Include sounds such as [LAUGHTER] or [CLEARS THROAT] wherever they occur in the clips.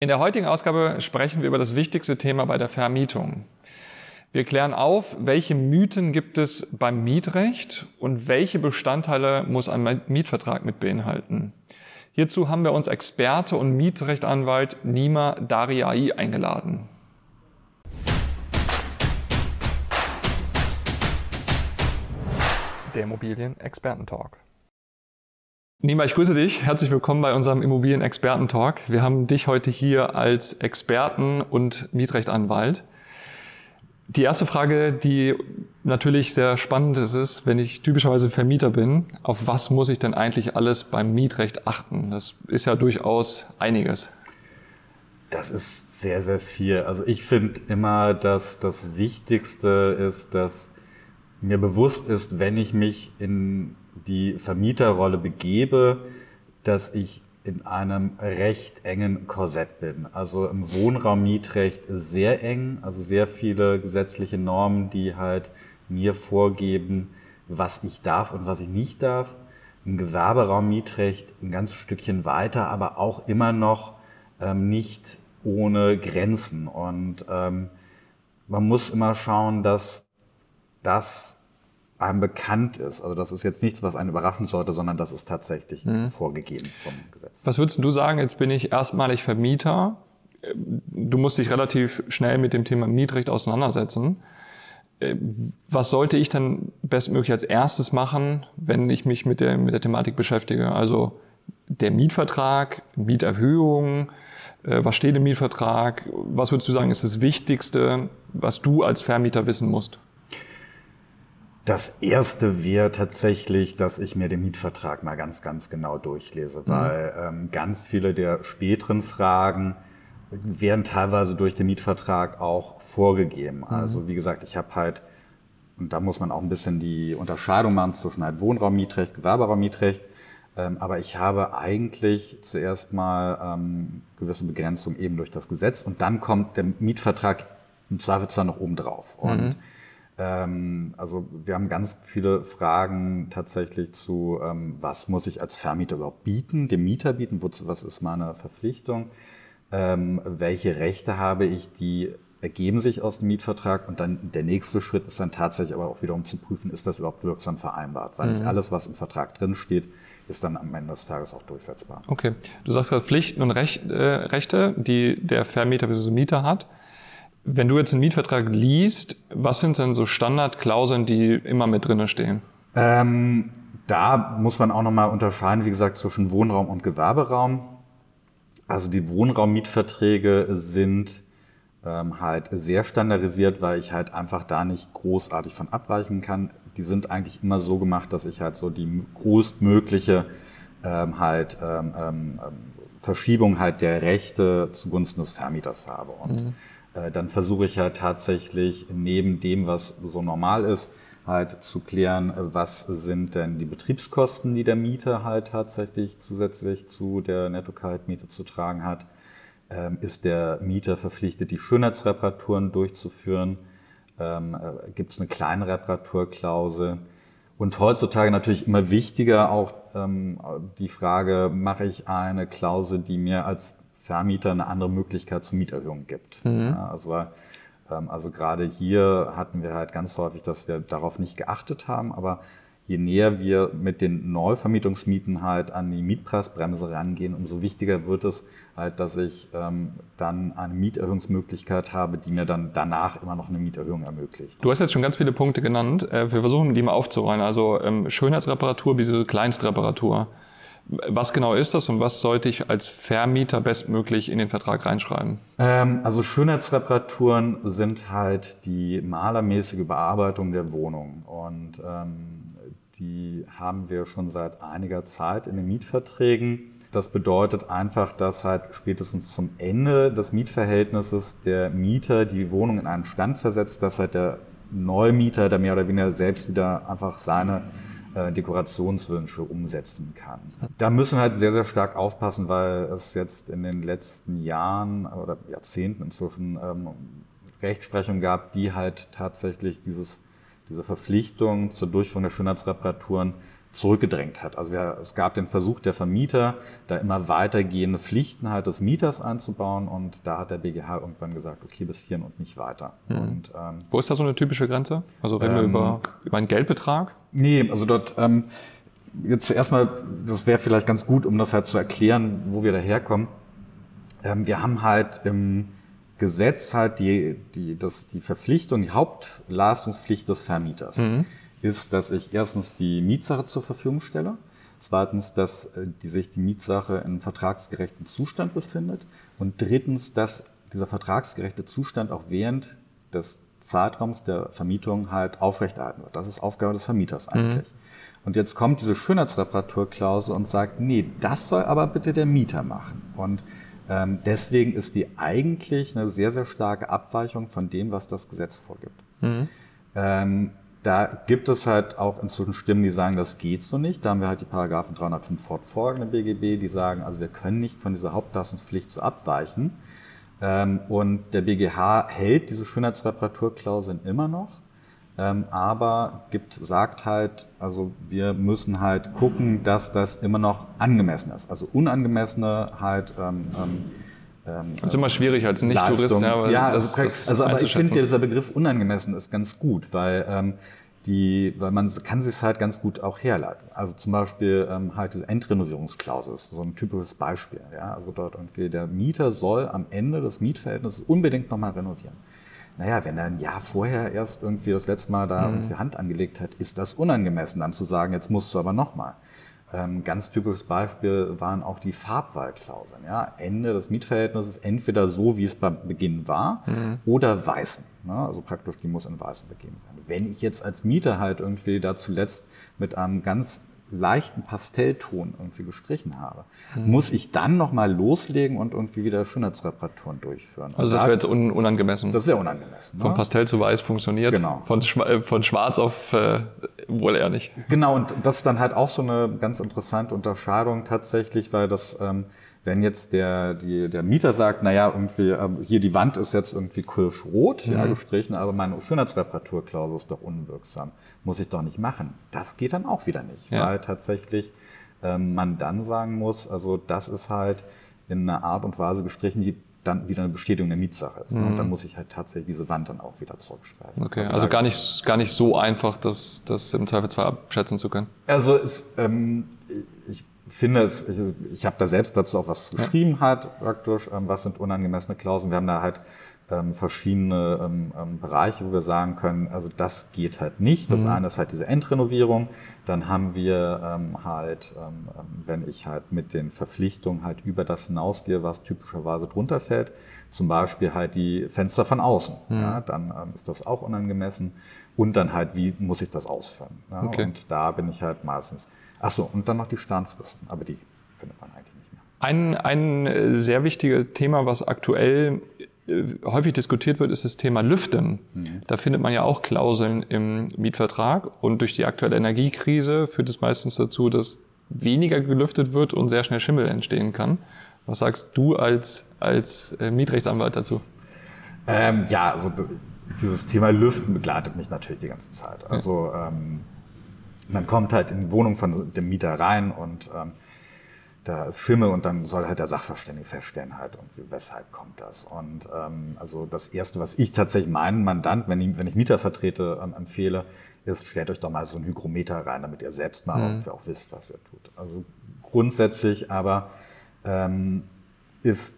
In der heutigen Ausgabe sprechen wir über das wichtigste Thema bei der Vermietung. Wir klären auf, welche Mythen gibt es beim Mietrecht und welche Bestandteile muss ein Mietvertrag mit beinhalten. Hierzu haben wir uns Experte und Mietrechtanwalt Nima Dariai eingeladen. Der Immobilien-Experten-Talk. Nima, ich grüße dich. Herzlich willkommen bei unserem Immobilien-Experten-Talk. Wir haben dich heute hier als Experten und Mietrechtanwalt. Die erste Frage, die natürlich sehr spannend ist, ist, wenn ich typischerweise Vermieter bin, auf was muss ich denn eigentlich alles beim Mietrecht achten? Das ist ja durchaus einiges. Das ist sehr, sehr viel. Also ich finde immer, dass das Wichtigste ist, dass mir bewusst ist, wenn ich mich in die Vermieterrolle begebe, dass ich in einem recht engen Korsett bin. Also im Wohnraummietrecht sehr eng, also sehr viele gesetzliche Normen, die halt mir vorgeben, was ich darf und was ich nicht darf. Im Gewerberaummietrecht ein ganz Stückchen weiter, aber auch immer noch ähm, nicht ohne Grenzen. Und ähm, man muss immer schauen, dass das einem bekannt ist. Also das ist jetzt nichts, was einen überraschen sollte, sondern das ist tatsächlich mhm. vorgegeben vom Gesetz. Was würdest du sagen? Jetzt bin ich erstmalig Vermieter. Du musst dich relativ schnell mit dem Thema Mietrecht auseinandersetzen. Was sollte ich dann bestmöglich als erstes machen, wenn ich mich mit der, mit der Thematik beschäftige? Also der Mietvertrag, Mieterhöhung, äh, was steht im Mietvertrag? Was würdest du sagen, ist das Wichtigste, was du als Vermieter wissen musst? Das erste wäre tatsächlich, dass ich mir den Mietvertrag mal ganz, ganz genau durchlese, mhm. weil ähm, ganz viele der späteren Fragen werden teilweise durch den Mietvertrag auch vorgegeben. Mhm. Also wie gesagt, ich habe halt, und da muss man auch ein bisschen die Unterscheidung machen zwischen halt Wohnraummietrecht, Gewerberaummietrecht, ähm, aber ich habe eigentlich zuerst mal ähm, gewisse Begrenzungen eben durch das Gesetz und dann kommt der Mietvertrag im Zweifelsfall noch oben drauf. Und mhm also wir haben ganz viele Fragen tatsächlich zu, ähm, was muss ich als Vermieter überhaupt bieten, dem Mieter bieten, was ist meine Verpflichtung, ähm, welche Rechte habe ich, die ergeben sich aus dem Mietvertrag und dann der nächste Schritt ist dann tatsächlich aber auch wiederum zu prüfen, ist das überhaupt wirksam vereinbart, weil mhm. nicht alles, was im Vertrag drin steht, ist dann am Ende des Tages auch durchsetzbar. Okay, du sagst gerade Pflichten und äh, Rechte, die der Vermieter bzw. Mieter hat. Wenn du jetzt einen Mietvertrag liest, was sind denn so Standardklauseln, die immer mit drinne stehen? Ähm, da muss man auch nochmal unterscheiden, wie gesagt, zwischen Wohnraum und Gewerberaum. Also die Wohnraummietverträge sind ähm, halt sehr standardisiert, weil ich halt einfach da nicht großartig von abweichen kann. Die sind eigentlich immer so gemacht, dass ich halt so die größtmögliche ähm, halt ähm, ähm, Verschiebung halt der Rechte zugunsten des Vermieters habe. Und mhm. Äh, dann versuche ich halt tatsächlich neben dem, was so normal ist, halt zu klären, was sind denn die Betriebskosten, die der Mieter halt tatsächlich zusätzlich zu der Netto-Kaltmiete zu tragen hat. Ähm, ist der Mieter verpflichtet, die Schönheitsreparaturen durchzuführen? Ähm, äh, Gibt es eine kleine Reparaturklausel? Und heutzutage natürlich immer wichtiger auch ähm, die Frage, mache ich eine Klausel, die mir als Vermieter eine andere Möglichkeit zur Mieterhöhung gibt. Mhm. Ja, also, ähm, also gerade hier hatten wir halt ganz häufig, dass wir darauf nicht geachtet haben, aber je näher wir mit den Neuvermietungsmieten halt an die Mietpreisbremse rangehen, umso wichtiger wird es halt, dass ich ähm, dann eine Mieterhöhungsmöglichkeit habe, die mir dann danach immer noch eine Mieterhöhung ermöglicht. Du hast jetzt schon ganz viele Punkte genannt. Äh, wir versuchen die mal aufzurollen. Also ähm, Schönheitsreparatur, diese Kleinstreparatur. Was genau ist das und was sollte ich als Vermieter bestmöglich in den Vertrag reinschreiben? Ähm, also Schönheitsreparaturen sind halt die malermäßige Bearbeitung der Wohnung und ähm, die haben wir schon seit einiger Zeit in den Mietverträgen. Das bedeutet einfach, dass halt spätestens zum Ende des Mietverhältnisses der Mieter die Wohnung in einen Stand versetzt, dass halt der Neumieter, der mehr oder weniger selbst wieder einfach seine äh, Dekorationswünsche umsetzen kann. Da müssen wir halt sehr, sehr stark aufpassen, weil es jetzt in den letzten Jahren oder Jahrzehnten inzwischen ähm, Rechtsprechung gab, die halt tatsächlich dieses, diese Verpflichtung zur Durchführung der Schönheitsreparaturen zurückgedrängt hat. Also wir, es gab den Versuch der Vermieter, da immer weitergehende Pflichten halt des Mieters einzubauen und da hat der BGH irgendwann gesagt, okay, bis hierhin und nicht weiter. Mhm. Und, ähm, Wo ist da so eine typische Grenze? Also reden ähm, wir über, über einen Geldbetrag? Nee, also dort ähm, jetzt erstmal, das wäre vielleicht ganz gut, um das halt zu erklären, wo wir daherkommen. Ähm, wir haben halt im Gesetz halt die, die, das, die Verpflichtung, die Hauptleistungspflicht des Vermieters. Mhm ist, dass ich erstens die Mietsache zur Verfügung stelle, zweitens, dass äh, die, sich die Mietsache in vertragsgerechten Zustand befindet und drittens, dass dieser vertragsgerechte Zustand auch während des Zeitraums der Vermietung halt aufrechterhalten wird. Das ist Aufgabe des Vermieters mhm. eigentlich. Mhm. Und jetzt kommt diese Schönheitsreparaturklausel und sagt, nee, das soll aber bitte der Mieter machen. Und ähm, deswegen ist die eigentlich eine sehr, sehr starke Abweichung von dem, was das Gesetz vorgibt. Mhm. Ähm, da gibt es halt auch inzwischen Stimmen, die sagen, das geht so nicht. Da haben wir halt die Paragraphen 305 fortfolgende BGB, die sagen, also wir können nicht von dieser Hauptleistungspflicht so abweichen. Ähm, und der BGH hält diese Schönheitsreparaturklauseln immer noch, ähm, aber gibt, sagt halt, also wir müssen halt gucken, dass das immer noch angemessen ist. Also unangemessene halt ähm, das ist immer schwierig als Nicht-Tourist. Ja, ja das, das also aber ich finde, dieser Begriff unangemessen ist ganz gut, weil ähm, die, weil man kann sich halt ganz gut auch herleiten. Also zum Beispiel ähm, halt diese Endrenovierungsklausel ist so ein typisches Beispiel. Ja? Also dort irgendwie der Mieter soll am Ende des Mietverhältnisses unbedingt nochmal renovieren. Naja, wenn er ein Jahr vorher erst irgendwie das letzte Mal da mhm. irgendwie Hand angelegt hat, ist das unangemessen, dann zu sagen, jetzt musst du aber nochmal. Ähm, ganz typisches Beispiel waren auch die Farbwahlklauseln. Ja? Ende des Mietverhältnisses entweder so, wie es beim Beginn war, mhm. oder weißen. Ne? Also praktisch, die muss in weißen begeben werden. Wenn ich jetzt als Mieter halt irgendwie da zuletzt mit einem ganz leichten Pastellton irgendwie gestrichen habe, mhm. muss ich dann nochmal loslegen und irgendwie wieder Schönheitsreparaturen durchführen. Also das wäre jetzt un unangemessen. Das wäre unangemessen. Ne? Von Pastell zu Weiß funktioniert. Genau. Von, Schwa äh, von Schwarz auf äh, wohl eher nicht. Genau, und das ist dann halt auch so eine ganz interessante Unterscheidung tatsächlich, weil das ähm, wenn jetzt der, die, der Mieter sagt, naja, irgendwie, ähm, hier die Wand ist jetzt irgendwie kirschrot, mhm. ja, gestrichen, aber meine Schönheitsreparaturklausel ist doch unwirksam, muss ich doch nicht machen. Das geht dann auch wieder nicht, ja. weil tatsächlich ähm, man dann sagen muss, also das ist halt in einer Art und Weise gestrichen, die dann wieder eine Bestätigung der Mietsache ist. Mhm. Und dann mhm. muss ich halt tatsächlich diese Wand dann auch wieder zurückstreichen. Okay, also, also gar nicht, gar nicht so einfach, das, das im Zweifelsfall abschätzen zu können. Also es, ähm, ich finde es, ich, ich habe da selbst dazu auch was geschrieben ja. halt praktisch, ähm, was sind unangemessene Klauseln. Wir haben da halt ähm, verschiedene ähm, ähm, Bereiche, wo wir sagen können, also das geht halt nicht. Das mhm. eine ist halt diese Endrenovierung. Dann haben wir ähm, halt, ähm, wenn ich halt mit den Verpflichtungen halt über das hinausgehe, was typischerweise drunter fällt, zum Beispiel halt die Fenster von außen, mhm. ja, dann ist das auch unangemessen. Und dann halt, wie muss ich das ausführen? Ja? Okay. Und da bin ich halt meistens Ach so, und dann noch die Sternfristen, aber die findet man eigentlich nicht mehr. Ein, ein äh, sehr wichtiges Thema, was aktuell äh, häufig diskutiert wird, ist das Thema Lüften. Mhm. Da findet man ja auch Klauseln im Mietvertrag und durch die aktuelle Energiekrise führt es meistens dazu, dass weniger gelüftet wird und sehr schnell Schimmel entstehen kann. Was sagst du als, als äh, Mietrechtsanwalt dazu? Ähm, ja, also dieses Thema Lüften begleitet mich natürlich die ganze Zeit. Also ähm, man kommt halt in die Wohnung von dem Mieter rein und ähm, da ist Schimmel und dann soll halt der Sachverständige feststellen halt irgendwie, weshalb kommt das. Und ähm, also das Erste, was ich tatsächlich meinen Mandant, wenn ich, wenn ich Mieter vertrete, ähm, empfehle, ist, stellt euch doch mal so ein Hygrometer rein, damit ihr selbst mal mhm. auch wisst, was ihr tut. Also grundsätzlich aber ähm, ist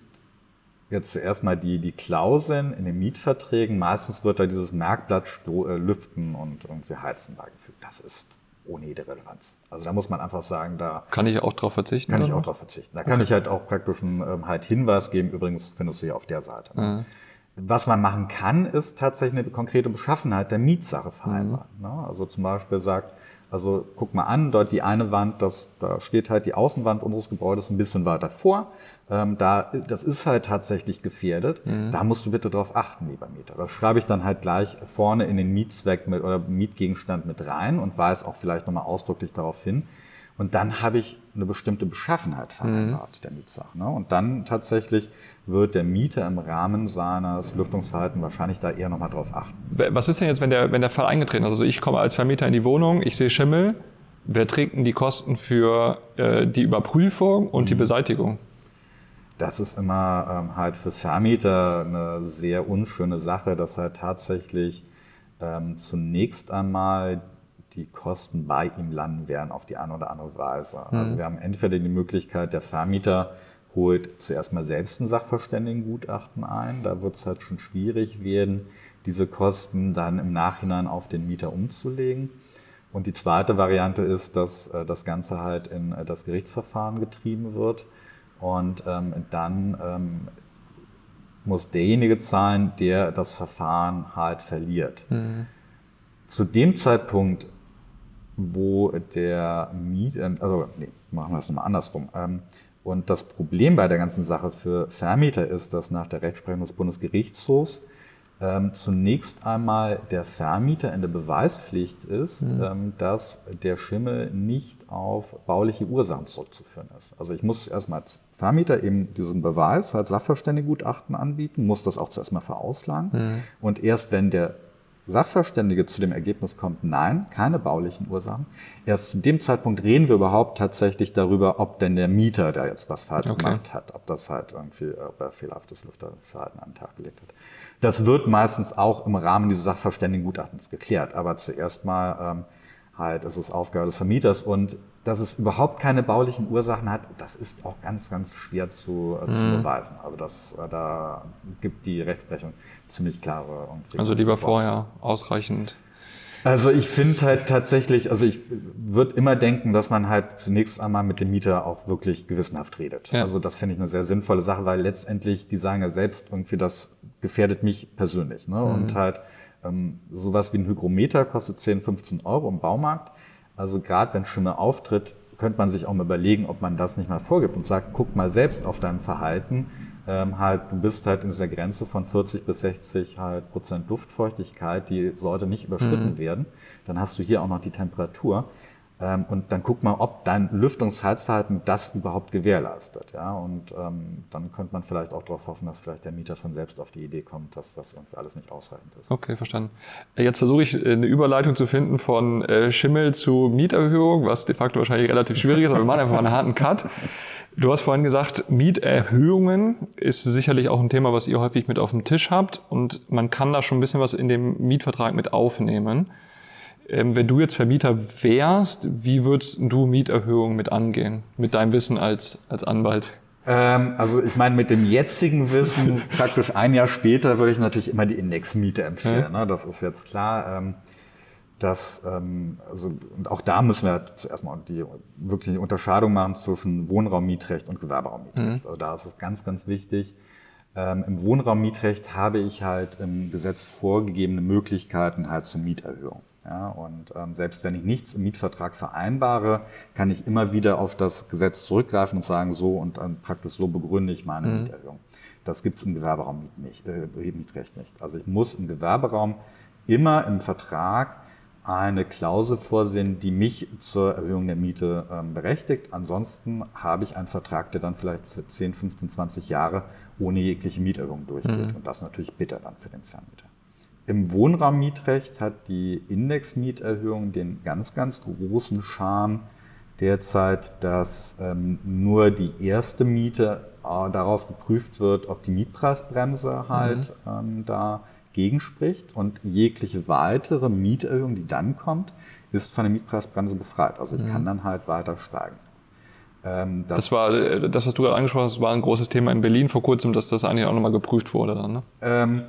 jetzt zuerst mal die, die Klauseln in den Mietverträgen, meistens wird da dieses Merkblatt Sto äh, Lüften und irgendwie Heizen beigefügt. Das ist ohne jede Relevanz. Also da muss man einfach sagen, da kann ich auch darauf verzichten. Kann ich auch darauf verzichten. Da okay. kann ich halt auch praktisch einen ähm, halt Hinweis geben. Übrigens findest du hier auf der Seite. Ne? Mhm. Was man machen kann, ist tatsächlich eine konkrete Beschaffenheit der Mietsache vereinbaren. Mhm. Also zum Beispiel sagt, also guck mal an, dort die eine Wand, das, da steht halt die Außenwand unseres Gebäudes ein bisschen weiter vor. Ähm, da, das ist halt tatsächlich gefährdet. Mhm. Da musst du bitte drauf achten, lieber Mieter. Das schreibe ich dann halt gleich vorne in den Mietzweck mit, oder Mietgegenstand mit rein und weise auch vielleicht nochmal ausdrücklich darauf hin. Und dann habe ich eine bestimmte Beschaffenheit vereinbart mhm. der Mietsache. Ne? Und dann tatsächlich wird der Mieter im Rahmen seines Lüftungsverhaltens wahrscheinlich da eher nochmal drauf achten. Was ist denn jetzt, wenn der, wenn der Fall eingetreten ist? Also ich komme als Vermieter in die Wohnung, ich sehe Schimmel, wer trägt denn die Kosten für äh, die Überprüfung und mhm. die Beseitigung? Das ist immer ähm, halt für Vermieter eine sehr unschöne Sache, dass halt tatsächlich ähm, zunächst einmal die Kosten bei ihm landen werden auf die eine oder andere Weise. Mhm. Also wir haben entweder die Möglichkeit, der Vermieter holt zuerst mal selbst ein Sachverständigengutachten ein. Da wird es halt schon schwierig werden, diese Kosten dann im Nachhinein auf den Mieter umzulegen. Und die zweite Variante ist, dass äh, das Ganze halt in äh, das Gerichtsverfahren getrieben wird. Und ähm, dann ähm, muss derjenige zahlen, der das Verfahren halt verliert. Mhm. Zu dem Zeitpunkt, wo der Mieter, also nee, machen wir es nochmal andersrum. Ähm, und das Problem bei der ganzen Sache für Vermieter ist, dass nach der Rechtsprechung des Bundesgerichtshofs ähm, zunächst einmal der Vermieter in der Beweispflicht ist, mhm. ähm, dass der Schimmel nicht auf bauliche Ursachen zurückzuführen ist. Also ich muss erstmal als Vermieter eben diesen Beweis als Sachverständigengutachten anbieten, muss das auch zuerst mal verauslagen. Mhm. Und erst wenn der Sachverständige zu dem Ergebnis kommt, nein, keine baulichen Ursachen. Erst zu dem Zeitpunkt reden wir überhaupt tatsächlich darüber, ob denn der Mieter da jetzt was falsch okay. gemacht hat, ob das halt irgendwie, ob er fehlerhaftes Lüfterverhalten an den Tag gelegt hat. Das wird meistens auch im Rahmen dieses Sachverständigengutachtens geklärt, aber zuerst mal ähm, halt ist es Aufgabe des Vermieters und dass es überhaupt keine baulichen Ursachen hat, das ist auch ganz, ganz schwer zu, äh, zu mhm. beweisen. Also das, äh, da gibt die Rechtsprechung ziemlich klare und Also lieber vorher ausreichend. Also ich finde halt tatsächlich, also ich würde immer denken, dass man halt zunächst einmal mit dem Mieter auch wirklich gewissenhaft redet. Ja. Also das finde ich eine sehr sinnvolle Sache, weil letztendlich, die sagen ja selbst irgendwie, das gefährdet mich persönlich. Ne? Mhm. Und halt ähm, sowas wie ein Hygrometer kostet 10, 15 Euro im Baumarkt. Also gerade wenn Stimme auftritt, könnte man sich auch mal überlegen, ob man das nicht mal vorgibt und sagt, guck mal selbst auf dein Verhalten. Ähm, halt, du bist halt in dieser Grenze von 40 bis 60 halt Prozent Luftfeuchtigkeit, die sollte nicht überschritten mhm. werden. Dann hast du hier auch noch die Temperatur. Ähm, und dann guck mal, ob dein Lüftungsheizverhalten das überhaupt gewährleistet. Ja? Und ähm, dann könnte man vielleicht auch darauf hoffen, dass vielleicht der Mieter von selbst auf die Idee kommt, dass das irgendwie alles nicht ausreichend ist. Okay, verstanden. Äh, jetzt versuche ich äh, eine Überleitung zu finden von äh, Schimmel zu Mieterhöhung, was de facto wahrscheinlich relativ schwierig ist, aber wir machen einfach mal einen harten Cut. Du hast vorhin gesagt, Mieterhöhungen ist sicherlich auch ein Thema, was ihr häufig mit auf dem Tisch habt und man kann da schon ein bisschen was in dem Mietvertrag mit aufnehmen. Ähm, wenn du jetzt Vermieter wärst, wie würdest du Mieterhöhungen mit angehen, mit deinem Wissen als, als Anwalt? Ähm, also ich meine, mit dem jetzigen Wissen, [LAUGHS] praktisch ein Jahr später, würde ich natürlich immer die Indexmiete empfehlen. Ja. Ne? Das ist jetzt klar. Ähm, dass, ähm, also, und auch da müssen wir zuerst mal die wirkliche Unterscheidung machen zwischen Wohnraummietrecht und Gewerberaummietrecht. Mhm. Also da ist es ganz, ganz wichtig. Ähm, Im Wohnraummietrecht habe ich halt im Gesetz vorgegebene Möglichkeiten halt zur Mieterhöhung. Ja, und ähm, selbst wenn ich nichts im Mietvertrag vereinbare, kann ich immer wieder auf das Gesetz zurückgreifen und sagen, so und dann praktisch so begründe ich meine mhm. Mieterhöhung. Das gibt es im Gewerberaum nicht, äh, Mietrecht nicht. Also ich muss im Gewerberaum immer im Vertrag eine Klausel vorsehen, die mich zur Erhöhung der Miete ähm, berechtigt. Ansonsten habe ich einen Vertrag, der dann vielleicht für 10, 15, 20 Jahre ohne jegliche Mieterhöhung durchgeht. Mhm. Und das ist natürlich bitter dann für den Vermieter. Im Wohnraummietrecht hat die Indexmieterhöhung den ganz, ganz großen Charme derzeit, dass ähm, nur die erste Miete äh, darauf geprüft wird, ob die Mietpreisbremse halt mhm. ähm, da gegenspricht und jegliche weitere Mieterhöhung, die dann kommt, ist von der Mietpreisbremse befreit. Also ich mhm. kann dann halt weiter steigen. Ähm, das, das, war äh, das, was du gerade angesprochen hast, war ein großes Thema in Berlin vor kurzem, dass das eigentlich auch nochmal geprüft wurde dann. Ne? Ähm,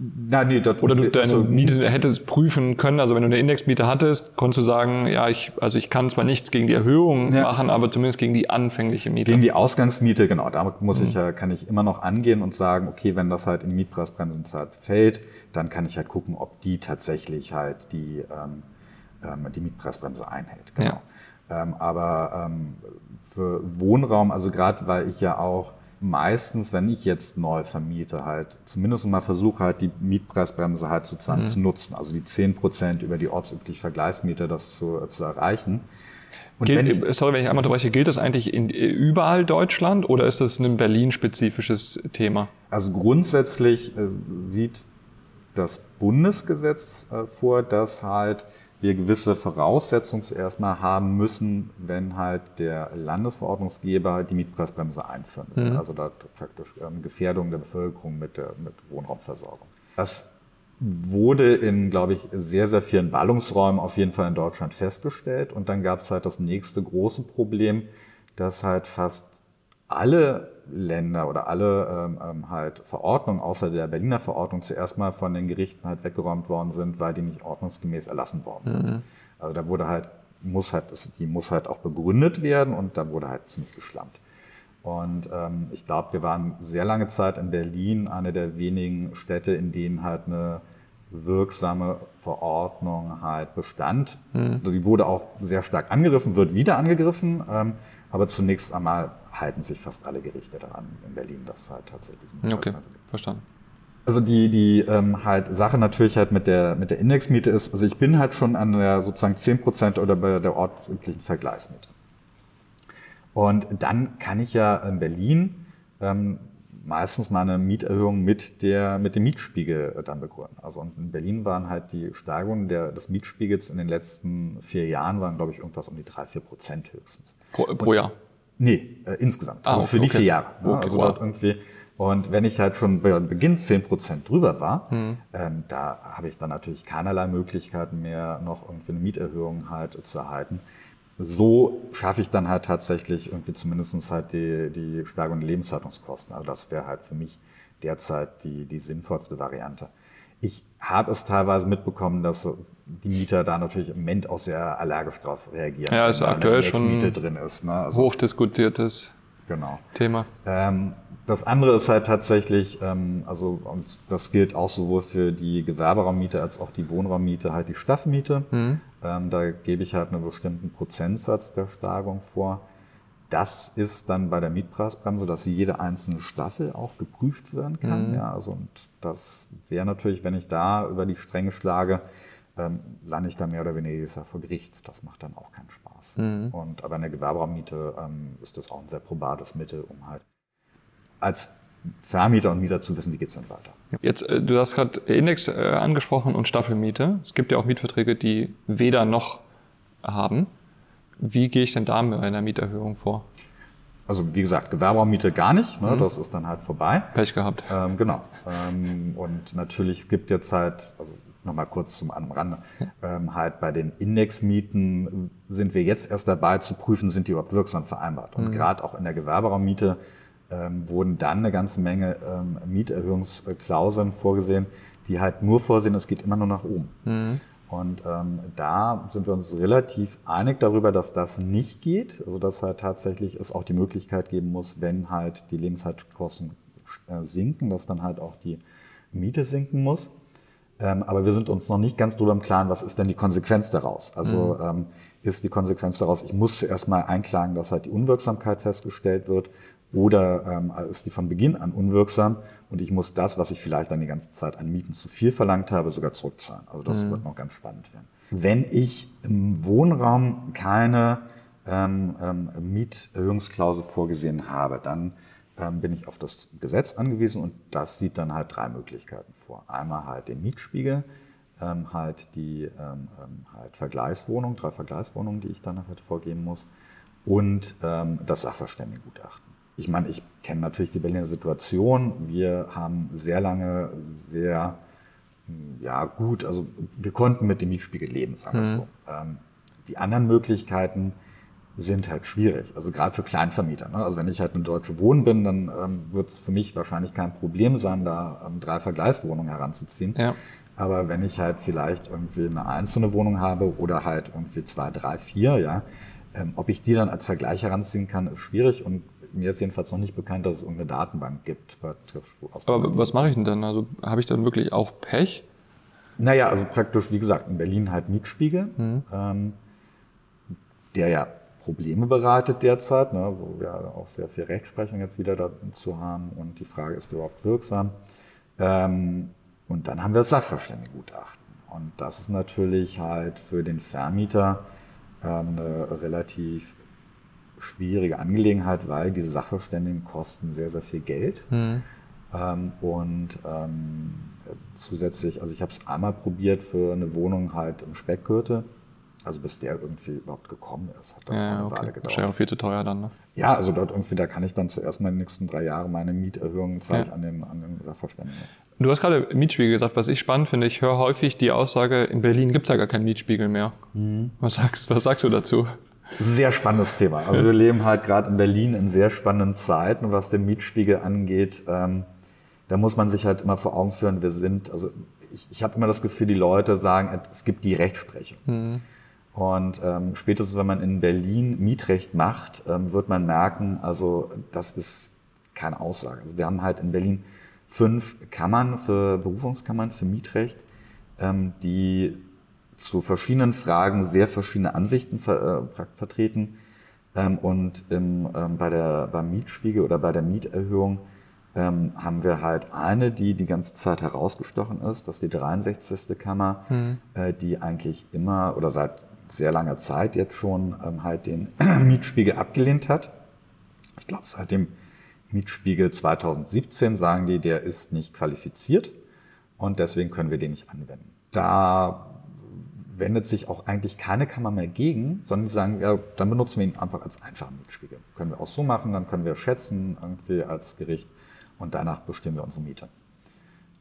na, nee, dort Oder du deine so, Miete hättest prüfen können, also wenn du eine Indexmiete hattest, konntest du sagen, ja, ich, also ich kann zwar nichts gegen die Erhöhung ja. machen, aber zumindest gegen die anfängliche Miete. Gegen die Ausgangsmiete, genau. Damit muss mhm. ich ja, kann ich immer noch angehen und sagen, okay, wenn das halt in die Mietpreisbremsenzeit fällt, dann kann ich halt gucken, ob die tatsächlich halt die, ähm, ähm, die Mietpreisbremse einhält. Genau. Ja. Ähm, aber ähm, für Wohnraum, also gerade weil ich ja auch meistens, wenn ich jetzt neu vermiete, halt zumindest mal versuche halt die Mietpreisbremse halt sozusagen mhm. zu nutzen. Also die 10 Prozent über die ortsübliche Vergleichsmiete das zu, zu erreichen. Und gilt, wenn ich, sorry, wenn ich einmal unterbreche, gilt das eigentlich in überall Deutschland oder ist das ein Berlin-spezifisches Thema? Also grundsätzlich äh, sieht das Bundesgesetz äh, vor, dass halt wir gewisse Voraussetzungen zuerst mal haben müssen, wenn halt der Landesverordnungsgeber die Mietpreisbremse einführen will. Mhm. Also da praktisch ähm, Gefährdung der Bevölkerung mit, der, mit Wohnraumversorgung. Das wurde in, glaube ich, sehr, sehr vielen Ballungsräumen auf jeden Fall in Deutschland festgestellt. Und dann gab es halt das nächste große Problem, dass halt fast alle Länder oder alle ähm, ähm, halt Verordnungen außer der Berliner Verordnung zuerst mal von den Gerichten halt weggeräumt worden sind, weil die nicht ordnungsgemäß erlassen worden sind. Mhm. Also da wurde halt, muss halt, die muss halt auch begründet werden und da wurde halt ziemlich geschlampt. Und ähm, ich glaube, wir waren sehr lange Zeit in Berlin eine der wenigen Städte, in denen halt eine wirksame Verordnung halt bestand. Mhm. Also die wurde auch sehr stark angegriffen, wird wieder angegriffen. Ähm, aber zunächst einmal halten sich fast alle Gerichte daran in Berlin, dass halt tatsächlich. Okay, verstanden. Also die, die ähm, halt Sache natürlich halt mit der, mit der Indexmiete ist, also ich bin halt schon an der sozusagen 10% oder bei der ortüblichen Vergleichsmiete. Und dann kann ich ja in Berlin ähm, meistens mal eine Mieterhöhung mit, der, mit dem Mietspiegel dann begründen. Also und in Berlin waren halt die Steigerungen der, des Mietspiegels in den letzten vier Jahren, waren glaube ich irgendwas um die drei vier Prozent höchstens. Pro, pro Jahr? Nee, äh, insgesamt. Ah, also für die vier Jahre. Ne? Okay, also wow. irgendwie. Und wenn ich halt schon bei Beginn 10% drüber war, mhm. ähm, da habe ich dann natürlich keinerlei Möglichkeiten mehr, noch irgendwie eine Mieterhöhung halt zu erhalten. So schaffe ich dann halt tatsächlich irgendwie zumindest halt die, die Steigerung der Lebenshaltungskosten. Also das wäre halt für mich derzeit die, die sinnvollste Variante. Ich habe es teilweise mitbekommen, dass die Mieter da natürlich im Moment auch sehr allergisch drauf reagieren. Ja, also aktuell schon Miete drin ist. Ne? Also, hochdiskutiertes genau. Thema. Ähm, das andere ist halt tatsächlich, ähm, also und das gilt auch sowohl für die Gewerberraummiete als auch die Wohnraummiete, halt die Staffmiete. Mhm. Ähm, da gebe ich halt einen bestimmten Prozentsatz der Steigerung vor. Das ist dann bei der Mietpreisbremse, dass jede einzelne Staffel auch geprüft werden kann. Mhm. Ja, also und das wäre natürlich, wenn ich da über die Stränge schlage, ähm, lande ich da mehr oder weniger vor Gericht. Das macht dann auch keinen Spaß. Mhm. Und aber in der Gewerberaummiete ähm, ist das auch ein sehr probates Mittel, um halt als Vermieter und Mieter zu wissen, wie geht es dann weiter. Jetzt, äh, du hast gerade Index äh, angesprochen und Staffelmiete. Es gibt ja auch Mietverträge, die weder noch haben. Wie gehe ich denn da mit einer Mieterhöhung vor? Also wie gesagt, Gewerberaummiete gar nicht, ne? Mhm. das ist dann halt vorbei. Pech gehabt. Ähm, genau. Ähm, und natürlich gibt jetzt halt, also nochmal kurz zum am Rande, ähm, halt bei den Indexmieten sind wir jetzt erst dabei zu prüfen, sind die überhaupt wirksam vereinbart. Und mhm. gerade auch in der Gewerberaummiete ähm, wurden dann eine ganze Menge ähm, Mieterhöhungsklauseln vorgesehen, die halt nur vorsehen, es geht immer nur nach oben. Mhm. Und ähm, da sind wir uns relativ einig darüber, dass das nicht geht. Also dass halt tatsächlich es auch die Möglichkeit geben muss, wenn halt die Lebenshaltungskosten äh, sinken, dass dann halt auch die Miete sinken muss. Ähm, aber wir sind uns noch nicht ganz drüber im Klaren, was ist denn die Konsequenz daraus? Also mhm. ähm, ist die Konsequenz daraus, ich muss zuerst mal einklagen, dass halt die Unwirksamkeit festgestellt wird oder ähm, ist die von Beginn an unwirksam und ich muss das, was ich vielleicht dann die ganze Zeit an Mieten zu viel verlangt habe, sogar zurückzahlen. Also das mhm. wird noch ganz spannend werden. Wenn ich im Wohnraum keine ähm, ähm, Mieterhöhungsklausel vorgesehen habe, dann ähm, bin ich auf das Gesetz angewiesen und das sieht dann halt drei Möglichkeiten vor. Einmal halt den Mietspiegel, ähm, halt die ähm, ähm halt Vergleichswohnung, drei Vergleichswohnungen, die ich dann halt vorgeben muss und ähm, das Sachverständigengutachten. Ich meine, ich kenne natürlich die Berliner Situation. Wir haben sehr lange sehr ja, gut, also wir konnten mit dem Mietspiegel leben, sagen wir mhm. so. Ähm, die anderen Möglichkeiten sind halt schwierig, also gerade für Kleinvermieter. Ne? Also wenn ich halt eine deutsche Wohnen bin, dann ähm, wird es für mich wahrscheinlich kein Problem sein, da ähm, drei Vergleichswohnungen heranzuziehen. Ja. Aber wenn ich halt vielleicht irgendwie eine einzelne Wohnung habe oder halt irgendwie zwei, drei, vier, ja, ähm, ob ich die dann als Vergleich heranziehen kann, ist schwierig und mir ist jedenfalls noch nicht bekannt, dass es irgendeine Datenbank gibt. Aber was mache ich denn dann? Also habe ich dann wirklich auch Pech? Naja, also praktisch, wie gesagt, in Berlin halt Mietspiegel, mhm. ähm, der ja Probleme bereitet derzeit, ne, wo wir auch sehr viel Rechtsprechung jetzt wieder dazu haben und die Frage ist überhaupt wirksam. Ähm, und dann haben wir das Sachverständigengutachten. Und das ist natürlich halt für den Vermieter ähm, eine relativ schwierige Angelegenheit, weil diese Sachverständigen kosten sehr, sehr viel Geld. Mhm. Ähm, und ähm, zusätzlich, also ich habe es einmal probiert für eine Wohnung halt im Speckgürtel. Also bis der irgendwie überhaupt gekommen ist, hat das Ja, eine okay. Weile gedauert. Wahrscheinlich auch viel zu teuer dann, ne? Ja, also dort irgendwie, da kann ich dann zuerst mal in den nächsten drei Jahren meine Mieterhöhungen zahle ich Ja. an den, an den Sachverständigen. Du hast gerade Mietspiegel gesagt, was ich spannend finde. Ich höre häufig die Aussage, in Berlin gibt es ja gar keinen Mietspiegel mehr. Mhm. Was, sagst, was sagst du dazu? Sehr spannendes Thema. Also wir leben halt gerade in Berlin in sehr spannenden Zeiten, was den Mietspiegel angeht. Ähm, da muss man sich halt immer vor Augen führen, wir sind, also ich, ich habe immer das Gefühl, die Leute sagen, es gibt die Rechtsprechung. Und ähm, spätestens, wenn man in Berlin Mietrecht macht, ähm, wird man merken, also das ist keine Aussage. Also wir haben halt in Berlin fünf Kammern für Berufungskammern für Mietrecht, ähm, die zu verschiedenen Fragen sehr verschiedene Ansichten ver, äh, vertreten. Ähm, und im, ähm, bei der, beim Mietspiegel oder bei der Mieterhöhung ähm, haben wir halt eine, die die ganze Zeit herausgestochen ist, das ist die 63. Kammer, äh, die eigentlich immer oder seit sehr langer Zeit jetzt schon ähm, halt den [CLEARS THROAT] Mietspiegel abgelehnt hat. Ich glaube, seit dem Mietspiegel 2017 sagen die, der ist nicht qualifiziert und deswegen können wir den nicht anwenden. Da wendet sich auch eigentlich keine Kammer mehr gegen, sondern die sagen, ja, dann benutzen wir ihn einfach als einfachen Mietspiegel. Können wir auch so machen, dann können wir schätzen irgendwie als Gericht und danach bestimmen wir unsere Miete.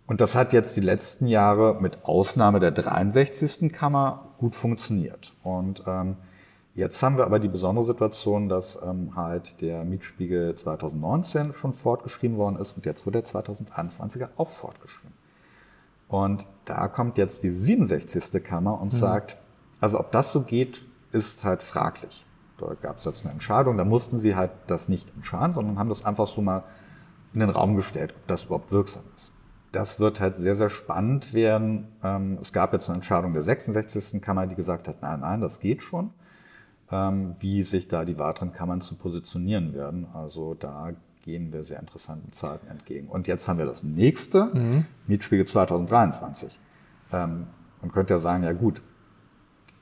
Und das hat jetzt die letzten Jahre mit Ausnahme der 63. Kammer gut funktioniert. Und ähm, jetzt haben wir aber die besondere Situation, dass ähm, halt der Mietspiegel 2019 schon fortgeschrieben worden ist und jetzt wird der 2021er auch fortgeschrieben. Und da kommt jetzt die 67. Kammer und sagt, also ob das so geht, ist halt fraglich. Da gab es jetzt eine Entscheidung, da mussten sie halt das nicht entscheiden, sondern haben das einfach so mal in den Raum gestellt, ob das überhaupt wirksam ist. Das wird halt sehr, sehr spannend werden. Ähm, Es gab jetzt eine Entscheidung der 66. Kammer, die gesagt hat, nein, nein, das geht schon. Ähm, Wie sich da die weiteren Kammern zu positionieren werden. Also da gehen wir sehr interessanten Zeiten entgegen. Und jetzt haben wir das nächste, Mietspiegel 2023. Ähm, Man könnte ja sagen, ja gut,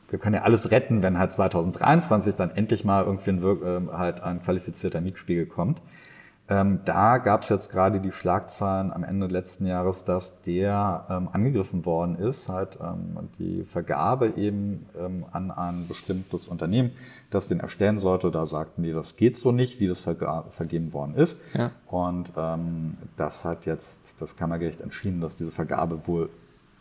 wir können ja alles retten, wenn halt 2023 dann endlich mal irgendwie ein, ähm, halt ein qualifizierter Mietspiegel kommt. Ähm, da gab es jetzt gerade die Schlagzeilen am Ende letzten Jahres, dass der ähm, angegriffen worden ist, halt ähm, die Vergabe eben ähm, an ein bestimmtes Unternehmen, das den erstellen sollte. Da sagten die, das geht so nicht, wie das vergeben worden ist. Ja. Und ähm, das hat jetzt das Kammergericht entschieden, dass diese Vergabe wohl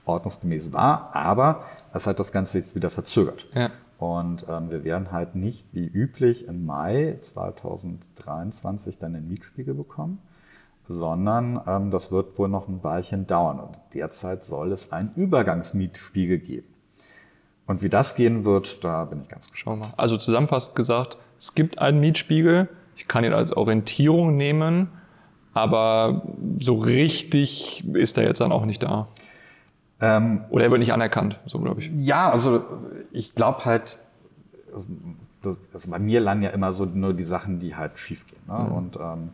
ordnungsgemäß war, aber es hat das Ganze jetzt wieder verzögert. Ja. Und ähm, wir werden halt nicht wie üblich im Mai 2023 dann den Mietspiegel bekommen, sondern ähm, das wird wohl noch ein Weilchen dauern. Und derzeit soll es einen Übergangsmietspiegel geben. Und wie das gehen wird, da bin ich ganz gespannt. Also zusammenfassend gesagt, es gibt einen Mietspiegel. Ich kann ihn als Orientierung nehmen, aber so richtig ist er jetzt dann auch nicht da. Ähm, Oder er wird nicht anerkannt, so glaube ich. Ja, also ich glaube halt, also, also bei mir landen ja immer so nur die Sachen, die halt schief gehen. Ne? Und ähm,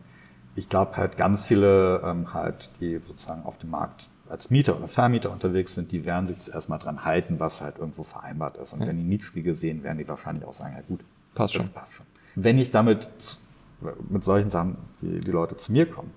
ich glaube halt ganz viele ähm, halt, die sozusagen auf dem Markt als Mieter oder Vermieter unterwegs sind, die werden sich zuerst mal dran halten, was halt irgendwo vereinbart ist. Und wenn die Mietspiegel sehen, werden die wahrscheinlich auch sagen, ja gut, Passt das schon. passt schon. Wenn ich damit mit solchen Sachen die, die Leute zu mir kommen,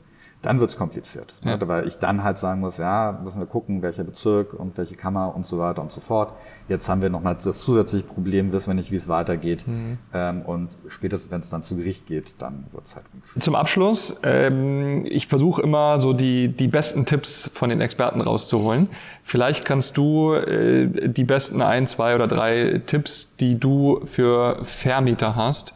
dann wird's kompliziert. Ja. Ne? Weil ich dann halt sagen muss, ja, müssen wir gucken, welcher Bezirk und welche Kammer und so weiter und so fort. Jetzt haben wir nochmal das zusätzliche Problem, wissen wir nicht, wie es weitergeht. Mhm. Ähm, und spätestens, wenn es dann zu Gericht geht, dann wird's halt unschön. Zum Abschluss, ähm, ich versuche immer so die, die besten Tipps von den Experten rauszuholen. Vielleicht kannst du äh, die besten ein, zwei oder drei Tipps, die du für Vermieter hast,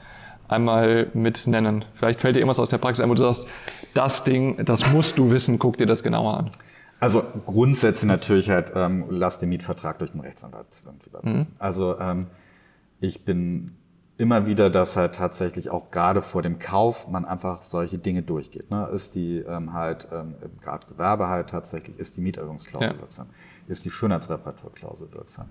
einmal mit nennen. Vielleicht fällt dir irgendwas aus der Praxis ein, wo du sagst, das Ding, das musst du wissen, guck dir das genauer an. Also grundsätzlich natürlich halt, ähm, lass den Mietvertrag durch den Rechtsanwalt irgendwie überprüfen. Also ähm, ich bin immer wieder, dass halt tatsächlich auch gerade vor dem Kauf man einfach solche Dinge durchgeht. Ne? Ist die ähm, halt, ähm, gerade Gewerbe halt tatsächlich, ist die Mieterhöhungsklausel Ja. wirksam? Ist die Schönheitsreparaturklausel wirksam?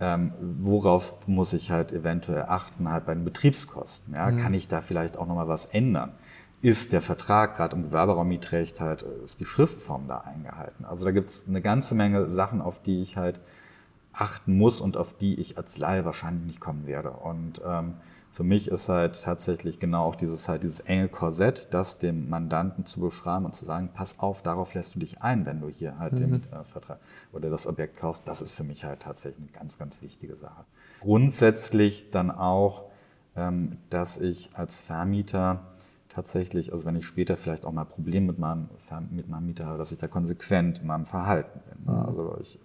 Ähm, worauf muss ich halt eventuell achten halt bei den Betriebskosten? Ja? Kann ich da vielleicht auch nochmal was ändern? Ist der Vertrag gerade im Gewerberaummietrecht halt, äh, ist die Schriftform da eingehalten? Also da gibt's eine ganze Menge Sachen, auf die ich halt achten muss und auf die ich als Laie wahrscheinlich nicht kommen werde. Und ähm, Für mich ist halt tatsächlich genau auch dieses halt dieses enge Korsett, das dem Mandanten zu beschreiben und zu sagen, pass auf, darauf lässt du dich ein, wenn du hier halt mhm. den äh, Vertrag oder das Objekt kaufst. Das ist für mich halt tatsächlich eine ganz, ganz wichtige Sache. Grundsätzlich dann auch, ähm, dass ich als Vermieter tatsächlich, also wenn ich später vielleicht auch mal Probleme mit meinem, mit meinem Mieter habe, dass ich da konsequent in meinem Verhalten bin. Mhm. Also ich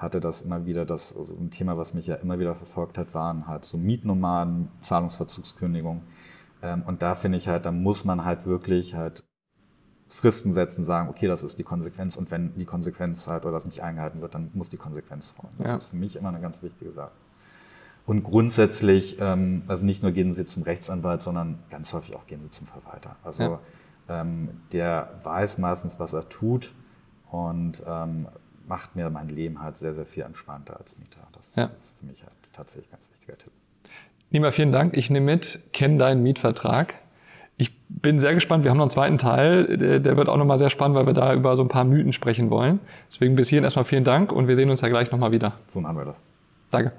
hatte das immer wieder, das also ein Thema, was mich ja immer wieder verfolgt hat, waren halt so Mietnomaden, Zahlungsverzugskündigung. Ähm, und da finde ich halt, da muss man halt wirklich halt Fristen setzen, sagen, okay, das ist die Konsequenz und wenn die Konsequenz halt oder das nicht eingehalten wird, dann muss die Konsequenz folgen. Das ja. ist für mich immer eine ganz wichtige Sache. Und grundsätzlich, ähm, also nicht nur gehen Sie zum Rechtsanwalt, sondern ganz häufig auch gehen Sie zum Verwalter. Also ja. ähm, der weiß meistens, was er tut und macht mir mein Leben halt sehr, sehr viel entspannter als Mieter. Das ja. ist für mich halt tatsächlich ein ganz wichtiger Tipp. Nima, vielen Dank. Ich nehme mit, kenn deinen Mietvertrag. Ich bin sehr gespannt. Wir haben noch einen zweiten Teil. Der, der wird auch nochmal sehr spannend, weil wir da über so ein paar Mythen sprechen wollen. Deswegen bis hierhin erstmal vielen Dank und wir sehen uns ja gleich nochmal wieder. So machen wir das. Danke.